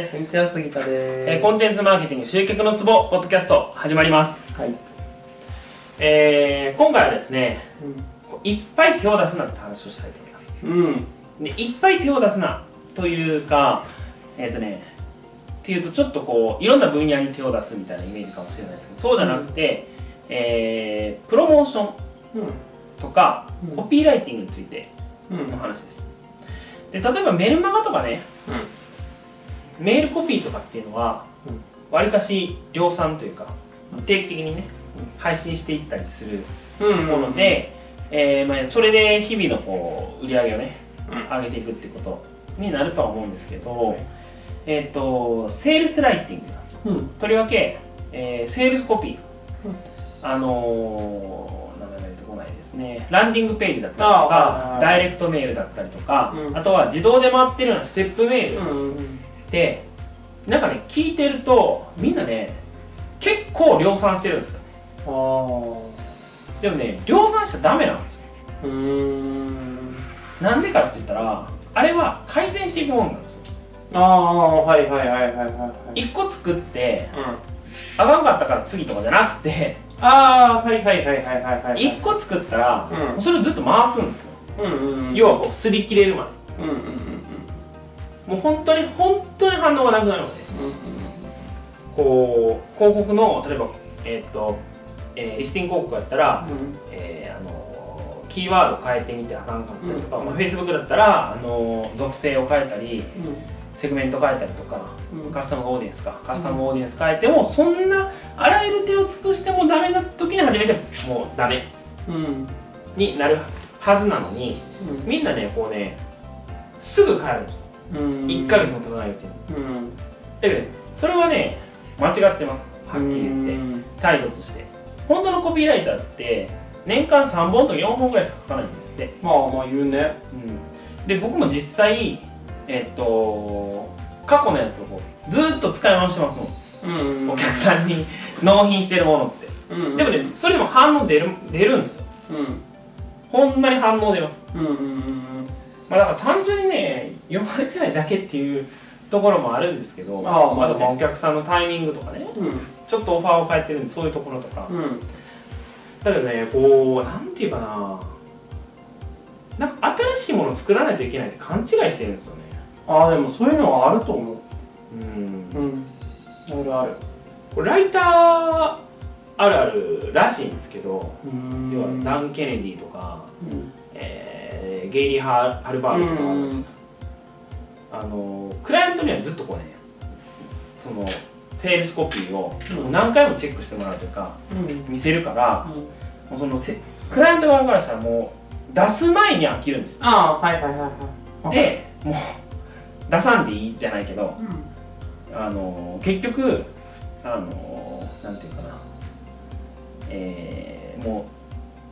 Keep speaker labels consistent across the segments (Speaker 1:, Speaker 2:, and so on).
Speaker 1: です、
Speaker 2: こんにちは杉田です、
Speaker 1: えーコンテンツマーケティング集客のツボポッドキャスト始まります、
Speaker 2: はい、
Speaker 1: えー今回はですねこういっぱい手を出すなって話をしたいと思います。
Speaker 2: うん。
Speaker 1: でいっぱい手を出すなというかえっ、とねっていうとちょっとこういろんな分野に手を出すみたいなイメージかもしれないですけどそうじゃなくて、えープロモーションとか、
Speaker 2: うん。
Speaker 1: コピーライティングについて
Speaker 2: うんうん
Speaker 1: の話です。で例えばメルマガとかねメールコピーとかっていうのは
Speaker 2: うん。
Speaker 1: わりかし量産というか
Speaker 2: うん。
Speaker 1: 定期的にね配信していったりする
Speaker 2: うん
Speaker 1: もので、えーまあ、それで日々のこう売り上げをね
Speaker 2: うん。
Speaker 1: 上げていくってことになるとは思うんですけど、えっ、とセールスライティング
Speaker 2: うん。
Speaker 1: とりわけ、えーセールスコピー、
Speaker 2: うん。
Speaker 1: あのー名前が出てこないですね。ランディングページだったりとかダイレクトメールだったりとか、
Speaker 2: うん。
Speaker 1: あとは自動で回ってるようなステップメール
Speaker 2: うん
Speaker 1: ってなんかね聞いてるとみんなね結構量産してるんですよ。
Speaker 2: あー。
Speaker 1: でもね量産しちゃダメなんですよ。
Speaker 2: うーん。
Speaker 1: なんでかって言ったらあれは改善していくものなんですよ。
Speaker 2: ああはいはいはいはいはいはい。
Speaker 1: 1個作って
Speaker 2: うん。
Speaker 1: あかんかったから次とかじゃなくて
Speaker 2: ああはいはいはいはいはいはい。
Speaker 1: 1個作ったら、
Speaker 2: うん。
Speaker 1: それをずっと回すんですよ、
Speaker 2: うんうんうん。
Speaker 1: 要はこう擦り切れるまで。
Speaker 2: うんうんうん
Speaker 1: もう本当に本当に反応がなくなるので
Speaker 2: うん
Speaker 1: こう広告の例えばえっ、と、えーリスティング広告やったら、
Speaker 2: うん。
Speaker 1: えーあのキーワード変えてみてあかんかったりとか、
Speaker 2: うん。
Speaker 1: まあ、Facebook だったらあの属性を変えたりセグメント変えたりとか
Speaker 2: うん。
Speaker 1: カスタムオーディエンスか。カスタムオーディエンス変えてもそんなあらゆる手を尽くしてもダメな時に初めてもうダメ。
Speaker 2: うん。
Speaker 1: になるはずなのにみんなねこうねすぐ変えるんですよ。
Speaker 2: うん
Speaker 1: 1ヶ月も経たないうちに。
Speaker 2: うん
Speaker 1: だけどねそれはね間違ってます。はっきり言って。
Speaker 2: うん。
Speaker 1: 態度として。本当のコピーライターって年間3本とか4本ぐらいしか書かないんですって、
Speaker 2: まあまあ言うね。
Speaker 1: うん、で僕も実際えっと過去のやつをずーっと使い回してますもん。
Speaker 2: うん。
Speaker 1: お客さんに納品してるものって。
Speaker 2: うん。
Speaker 1: でもねそれでも反応出る出るんですよ。
Speaker 2: うん。
Speaker 1: ほんまに反応出ます。
Speaker 2: うんうんうん
Speaker 1: まあだから単純にね読まれてないだけっていうところもあるんですけど
Speaker 2: ああ。まあ
Speaker 1: お客さんのタイミングとかね
Speaker 2: うん。
Speaker 1: ちょっとオファーを変えてるんでそういうところとか。
Speaker 2: うん。
Speaker 1: だけどねこうなんていうかななんか新しいものを作らないといけないって勘違いしてるんですよね。
Speaker 2: ああでもそういうのはあると思う。
Speaker 1: うん。
Speaker 2: うん。あるある。
Speaker 1: これライターあるあるらしいんですけど
Speaker 2: うん。
Speaker 1: 要はダン・ケネディとか、
Speaker 2: うん。
Speaker 1: えーゲイリー・ハハルバーグとかがあるんですあのクライアントにはずっとこうねそのセールスコピーを
Speaker 2: うん。
Speaker 1: 何回もチェックしてもらうというか
Speaker 2: うん。
Speaker 1: 見せるからもうそのせクライアント側からしたらもう出す前に飽きるんです
Speaker 2: ああはいはいはいはい。
Speaker 1: でもう出さんでいいじゃないけど
Speaker 2: うん。
Speaker 1: あの結局あのなんていうかな。えーも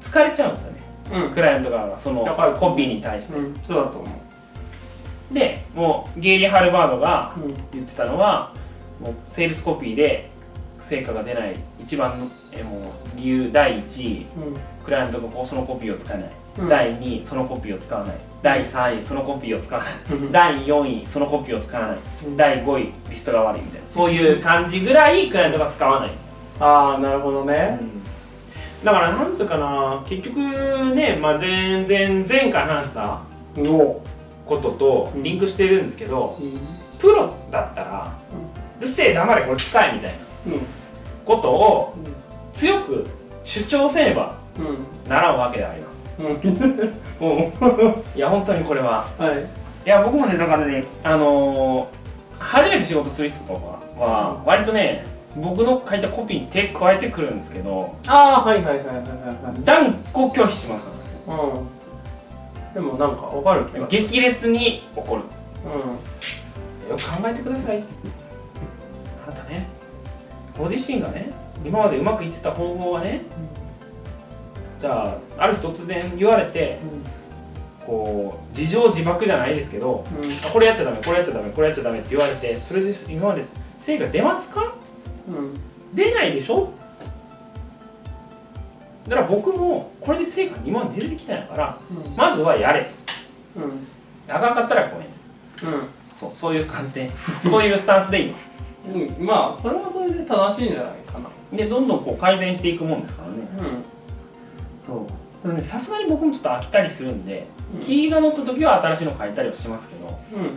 Speaker 1: う疲れちゃうんですよね。
Speaker 2: うん
Speaker 1: クライアント側がそのコピーに対して。
Speaker 2: うん。そうだと思う。
Speaker 1: でもうゲイリー・ハルバードが
Speaker 2: うん。
Speaker 1: 言ってたのはもうセールスコピーで成果が出ない一番のえもう理由第1位。クライアントがそのコピーを使わない、
Speaker 2: うん。
Speaker 1: 第2位そのコピーを使わない。第3位そのコピーを使わない。
Speaker 2: うん。
Speaker 1: 第4位そのコピーを使わない。
Speaker 2: うん。
Speaker 1: 第5位リストが悪いみたいな。そういう感じぐらいクライアントが使わない、
Speaker 2: ああなるほどね
Speaker 1: だからなんつうかな結局ね、まあ、全然前回話した
Speaker 2: お。
Speaker 1: ことと
Speaker 2: うん。
Speaker 1: リンクしてるんですけど、
Speaker 2: うん。
Speaker 1: プロだったら「うっせえ黙れこれ使え」みたいな
Speaker 2: うん。
Speaker 1: ことを強く主張せねば
Speaker 2: うん。
Speaker 1: ならんわけであります。
Speaker 2: うん。
Speaker 1: いや本当にこれは。
Speaker 2: はい。
Speaker 1: いや僕もねだからねあのー初めて仕事する人とかは割とね僕の書いたコピーに手加えてくるんですけど
Speaker 2: ああはいはいはいはいはい
Speaker 1: 断固拒否しますからね。
Speaker 2: はいうん。でもなんかわかる気が
Speaker 1: 激烈に怒る。
Speaker 2: う
Speaker 1: よく考えてくださいっつって。あなたねご自身がね今までうまくいってた方法はねじゃあある日突然言われてこう自情自爆じゃないですけど
Speaker 2: んうん。
Speaker 1: あこれやっちゃダメこれやっちゃダメこれやっちゃダメって言われてそれで今まで成果出ますか
Speaker 2: うん
Speaker 1: 出ないでしょ？だから僕もこれで成果今まで出てきたんやからまずはやれ。
Speaker 2: うん。
Speaker 1: あかんかったらごめん。
Speaker 2: うん。
Speaker 1: そうそういう感じでそういうスタンスでいいの
Speaker 2: うん。まあそれはそれで正しいんじゃないかな。
Speaker 1: でどんどんこう改善していくもんですからね。
Speaker 2: うん。
Speaker 1: そう。でもねさすがに僕もちょっと飽きたりするんで、
Speaker 2: うん。
Speaker 1: 気が乗った時は新しいの書いたりはしますけど
Speaker 2: うん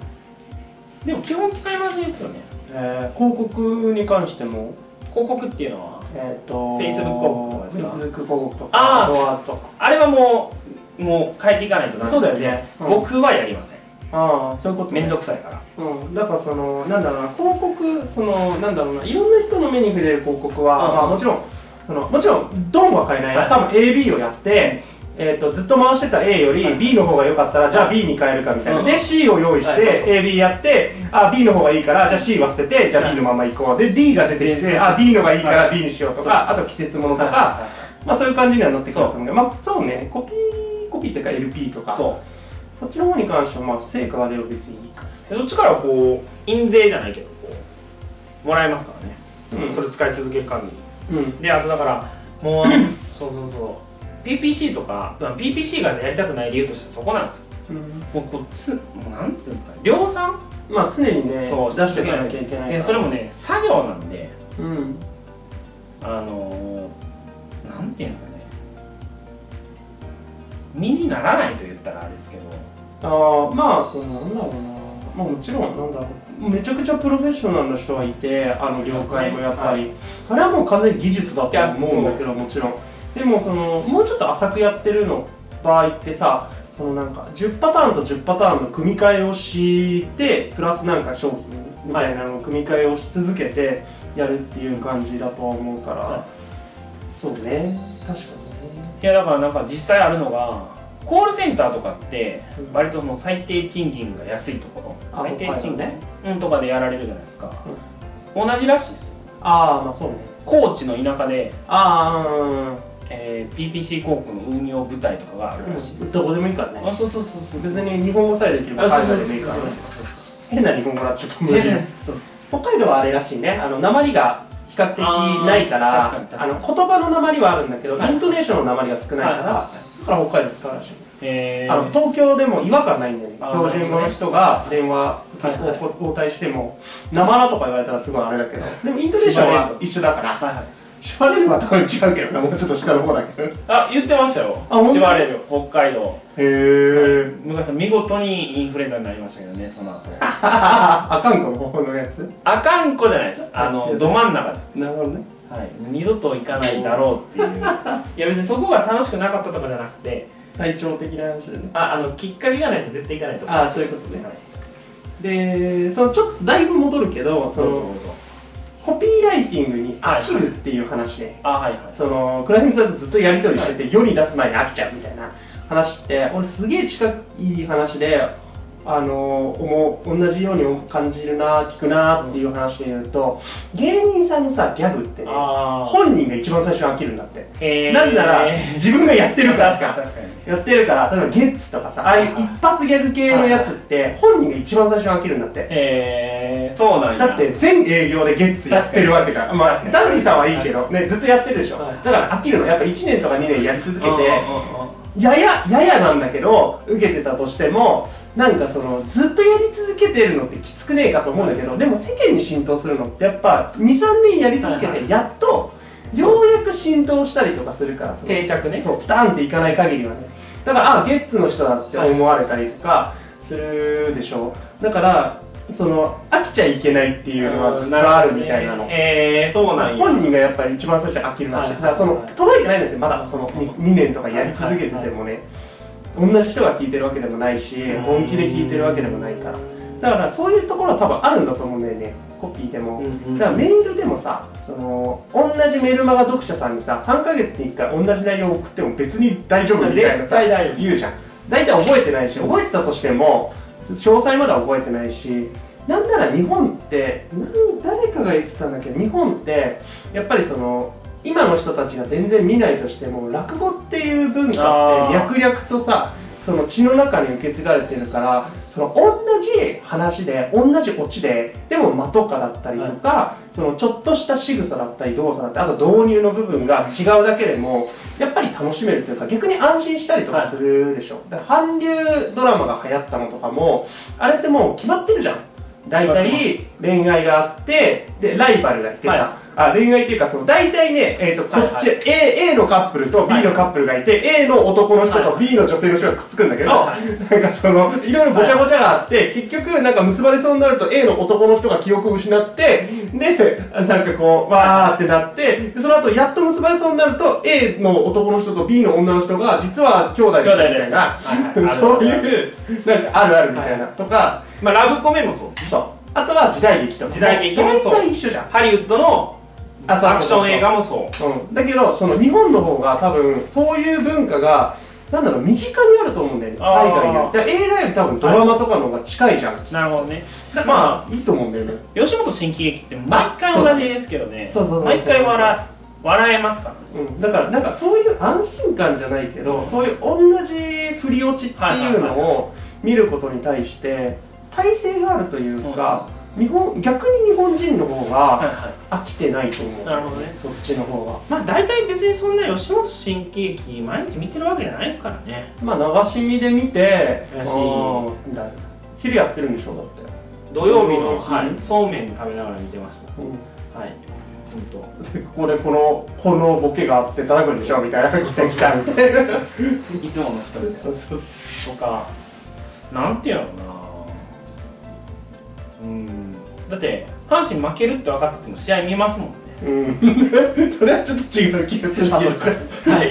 Speaker 1: でも基本使い回しですよね。
Speaker 2: えー、広告に関しても。
Speaker 1: 広告っていうのは？
Speaker 2: えっ、と
Speaker 1: Facebook 広告とかですか
Speaker 2: ？Facebook 広告とか
Speaker 1: あー。
Speaker 2: ドアーズとか。
Speaker 1: あれはもうもう変えていかないとダメ
Speaker 2: そうだよね。うん。
Speaker 1: 僕はやりません。
Speaker 2: ああそういうことね。
Speaker 1: 面倒くさいから。
Speaker 2: うん、だからそのなんだろうな広告そのなんだろうないろんな人の目に触れる広告は、
Speaker 1: うん。
Speaker 2: まあ、もちろんそのもちろんドンは変えない多分 AB をやって、えー、とずっと回してた A より
Speaker 1: はい。
Speaker 2: B の方が良かったらじゃあ B に変えるかみたいな、
Speaker 1: うん。
Speaker 2: で C を用意して、AB やってあ B の方がいいからじゃあ C は捨ててじゃあ B のまま行こう。で D が出てきてあ D のがいいから
Speaker 1: はい。
Speaker 2: D にしようとかあと季節ものとか、
Speaker 1: は
Speaker 2: まあそういう感じにはなってくると思うけどまあそうね。コピーコピーっていうか LP とか。
Speaker 1: そ
Speaker 2: そっちの方に関してはまあ成果が出る別にいいか。
Speaker 1: どっちからこう印税じゃないけどこうもらえますからね、
Speaker 2: うん。
Speaker 1: それ使い続ける限り。
Speaker 2: うん。
Speaker 1: であとだからもう そうそうそう PPC とかまあ PPC がやりたくない理由としてはそこなんですよ。もうこうつもうなんつうんですかね。量産？
Speaker 2: まあ常にね
Speaker 1: そう
Speaker 2: 出していかなきゃいけない
Speaker 1: でそれもね作業なんで
Speaker 2: うん。
Speaker 1: あのー、なんていうんですかね。身にならないと言ったらあれですけど。
Speaker 2: ああまあそのなんだろうな。まあもちろんなんだろう。めちゃくちゃプロフェッショナルな人がいてあの業界もやっぱり、それはもう完全に技術だと思うんだけどもちろんでもそのもうちょっと浅くやってるの場合ってさそのなんか10パターンと10パターンの組み替えをしてプラスなんか商品みたいなのを組み替えをし続けてやるっていう感じだとは思うから、
Speaker 1: は
Speaker 2: そうね。確か
Speaker 1: いやだからなんか実際あるのがコールセンターとかって
Speaker 2: うん。
Speaker 1: 割とその最低賃金が安いところ。
Speaker 2: あ
Speaker 1: 最低賃金、
Speaker 2: ね
Speaker 1: うん、とかでやられるじゃないですか、同じらしいです
Speaker 2: にああまあそうね。
Speaker 1: 高知の田舎で、
Speaker 2: ああうん
Speaker 1: えー PPC 広告の運用部隊とかがあるらしいです、
Speaker 2: どこでもいいからね。
Speaker 1: あそうそうそうそう。
Speaker 2: 別に日本語さえできれば海外でもいいからね。変な日本語だ。とちょっと無理
Speaker 1: そうそう
Speaker 2: 北海道はあれらしいね。あの鉛が比較的ないから
Speaker 1: あ
Speaker 2: の言葉の鉛はあるんだけど、
Speaker 1: はい。
Speaker 2: イントネーションの鉛が少ないから、
Speaker 1: はい。
Speaker 2: だから北海道使うらしい、
Speaker 1: えー、
Speaker 2: あの東京でも違和感ないんだよね。標準語の人が電話を応対しても「なまら」とか言われたらすごいあれだけど。でもイントネーションは一緒だから。
Speaker 1: はいはい
Speaker 2: 縛れるは多分違うけどなもうちょっと下の方だけど。へ
Speaker 1: あ言ってましたよ。
Speaker 2: あ
Speaker 1: 縛れる。北海道。
Speaker 2: え
Speaker 1: 向井さん見事にインフルエンザになりましたけどねその後。
Speaker 2: あかんこの方のやつ。
Speaker 1: あかんこじゃないです。あのど真ん中です。
Speaker 2: なるほどね。
Speaker 1: はい。二度と行かないだろうっていう。いや別にそこが楽しくなかったとかじゃなくて。
Speaker 2: 体調的な話でね。
Speaker 1: ああのきっかけがないと絶対行かないと
Speaker 2: あそういうことね。
Speaker 1: はい。
Speaker 2: でそのちょっとだいぶ戻るけどその
Speaker 1: そうそうそう
Speaker 2: コピーライティングに飽きるっていう話で、
Speaker 1: あはいはい。
Speaker 2: そのクライアントさんとずっとやり取りしてて、世に出す前に飽きちゃうみたいな話って俺すげえ近い話であの思う同じように感じるな聞くなっていう話で言うと芸人さんのさギャグってね
Speaker 1: あ
Speaker 2: 本人が一番最初に飽きるんだって、
Speaker 1: えー。
Speaker 2: なぜなら自分がやってるから
Speaker 1: 確かに
Speaker 2: さ
Speaker 1: 確かに。
Speaker 2: やってるから例えばゲッツとかさああいう一発ギャグ系のやつって本人が一番最初に飽きるんだって。
Speaker 1: えー、そうなんや。
Speaker 2: だって全営業でゲッツやってるわけじゃん、まあ、ダンディさんはいいけど、ね、ずっとやってるでしょ、
Speaker 1: はい。
Speaker 2: だから飽きるのやっぱ1年とか2年やり続けてややややなんだけど受けてたとしてもなんかそのずっとやり続けてるのってきつくねえかと思うんだけど、でも世間に浸透するのってやっぱ23年やり続け
Speaker 1: はいは
Speaker 2: てやっとようやく浸透したりとかするから
Speaker 1: 定着ね。
Speaker 2: そうダンっていかない限りはね。だからあゲッツの人だって思われたりとかするでしょ。だからその飽きちゃいけないっていうのはずっとあるみたいなの、
Speaker 1: えー、そうなんや。
Speaker 2: 本人がやっぱり一番最初に飽きるらしい、
Speaker 1: はい
Speaker 2: だからその届いてないのってまだその 2, 年とかやり続けててもね、同じ人が聞いてるわけでもないし
Speaker 1: うん。
Speaker 2: 本気で聞いてるわけでもないから。だからそういうところは多分あるんだと思うんだよね。コピーでも、だからメールでもさその同じメルマガ読者さんにさ3ヶ月に1回同じ内容を送っても別に大丈夫みたいな
Speaker 1: 絶
Speaker 2: さ
Speaker 1: 対大丈夫
Speaker 2: 言うじゃん。大体覚えてないし覚えてたとしても詳細までは覚えてないしなんなら日本って誰かが言ってたんだけ？ど日本ってやっぱりその今の人たちが全然見ないとしても落語っていう文化って脈々とさその血の中に受け継がれてるからその同じ話で同じオチででも間とかだったりとか、そのちょっとした仕草だったり動作だったりあと導入の部分が違うだけでもやっぱり楽しめるというか逆に安心したりとかするでしょ、だから韓流ドラマが流行ったのとかもあれってもう決まってるじゃん。大体恋愛があってでライバルがいてさ、
Speaker 1: はい
Speaker 2: あ恋愛っていうかその大体ね、えー、とこっち、A, A のカップルと B のカップルがいて、A の男の人と
Speaker 1: はい。はい
Speaker 2: B の女性の人がくっつくんだけど、
Speaker 1: は
Speaker 2: なんかそのいろいろごちゃごちゃがあって、結局なんか結ばれそうになると A の男の人が記憶を失ってでなんかこうわーってなってでその後やっと結ばれそうになると A の男の人と B の女の人が実は兄弟でしたみたいな、
Speaker 1: はいはい。
Speaker 2: そういうなんかあるあるみたいな、とか。
Speaker 1: まあラブコメもそうです
Speaker 2: そう。あとは時代劇とか。
Speaker 1: 時代劇もそう
Speaker 2: 大体一緒じゃん。
Speaker 1: ハリウッドの
Speaker 2: あそう
Speaker 1: アクション映画もそう。
Speaker 2: うん、だけどその日本の方が多分そういう文化がなんだろう身近にあると思うんだよね。海外より。映画より多分ドラマとかの方が近いじゃん、
Speaker 1: なるほどね。ま
Speaker 2: いいと思うんだよね。
Speaker 1: 吉本新喜劇って毎回同じですけどね。
Speaker 2: そうそうそうそう
Speaker 1: 毎回笑笑えますからね。
Speaker 2: うん、だからなんかそういう安心感じゃないけど、
Speaker 1: うん。
Speaker 2: そういう同じ振り落ちっていうのを見ることに対して体制があるというか、日本逆に日本人の方
Speaker 1: はい
Speaker 2: が
Speaker 1: は
Speaker 2: 飽きてないと思う、
Speaker 1: いなるほどね。
Speaker 2: そっちの方が。
Speaker 1: まあ大体別にそんな吉本新喜劇毎日見てるわけじゃないですからね。
Speaker 2: まあ流し見で見て昼やってるんでしょだって。
Speaker 1: 土曜日の、
Speaker 2: うん。
Speaker 1: はい、そうめん食べながら見てまし
Speaker 2: うん。
Speaker 1: たはい。本
Speaker 2: でここでこのこのボケがあって叩くんでしょみたいな。奇跡来たみたいな。
Speaker 1: 当いつもの人です。
Speaker 2: そうそうそう。
Speaker 1: とかなんていうのかな。うんだって阪神負けるって分かってても試合見ますもんね。
Speaker 2: うん。それはちょっと違う気がするけど。
Speaker 1: は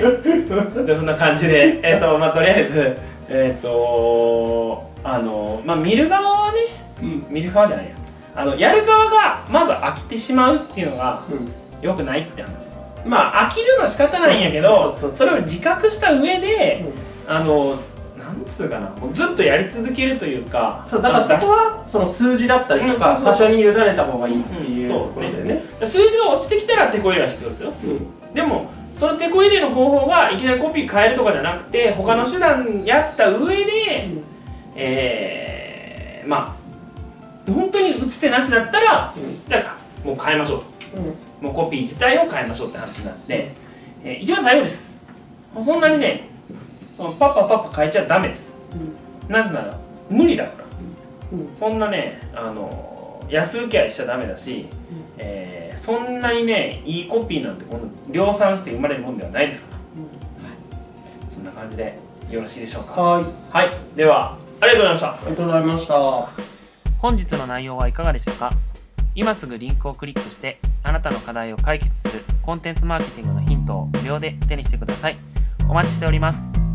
Speaker 1: い。でそんな感じでえっ、と まあとりあえずえっ、とあのまあ見る側はね
Speaker 2: うん。
Speaker 1: 見る側じゃないや。あのやる側がまず飽きてしまうっていうのが
Speaker 2: うん。
Speaker 1: 良くないって話です。まあ飽きるのは仕方ないんやけど
Speaker 2: そ
Speaker 1: れを自覚した上であのなんつうかなもうずっとやり続けるというか
Speaker 2: そうだからそこはその数字だったりとか場所に委ねた方がいいっていうころでね。
Speaker 1: 数字が落ちてきたら手こ入れは必要ですよ。
Speaker 2: うん。
Speaker 1: でもその手こ入れの方法がいきなりコピー変えるとかじゃなくて他の手段やった上で、えー、まあ本当に打つ手なしだったらじゃあもう変えましょうと。もうコピー自体を変えましょうって話になって、えー一番最後です。そんなにねパッパパッパ変えちゃダメです。なぜなら無理だから。
Speaker 2: うん。
Speaker 1: そんなねあの安請け合いしちゃダメだし、えーそんなにねいいコピーなんてこの量産して生まれるもんではないですから、はい、そんな感じでよろしいでしょうか？
Speaker 2: はい。
Speaker 1: はい。ではありがとうございました。
Speaker 2: ありがとうございました。
Speaker 1: 本日の内容はいかがでしたか？今すぐリンクをクリックしてあなたの課題を解決するコンテンツマーケティングのヒントを無料で手にしてください。お待ちしております